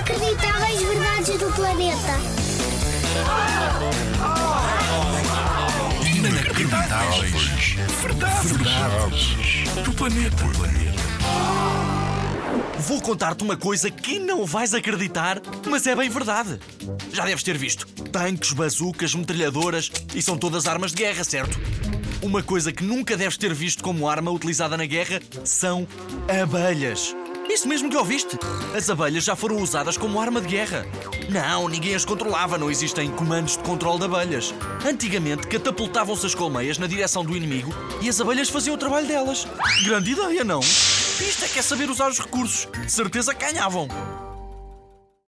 Inacreditáveis verdades do planeta. Inacreditáveis. Verdades. Verdades. Do planeta. Vou contar-te uma coisa que não vais acreditar, mas é bem verdade. Já deves ter visto. Tanques, bazucas, metralhadoras e são todas armas de guerra, certo? Uma coisa que nunca deves ter visto como arma utilizada na guerra são abelhas. Isso mesmo que ouviste. As abelhas já foram usadas como arma de guerra. Não, ninguém as controlava, não existem comandos de controle de abelhas. Antigamente catapultavam-se as colmeias na direção do inimigo e as abelhas faziam o trabalho delas. Grande ideia, não? Isto é que é saber usar os recursos. De certeza que ganhavam.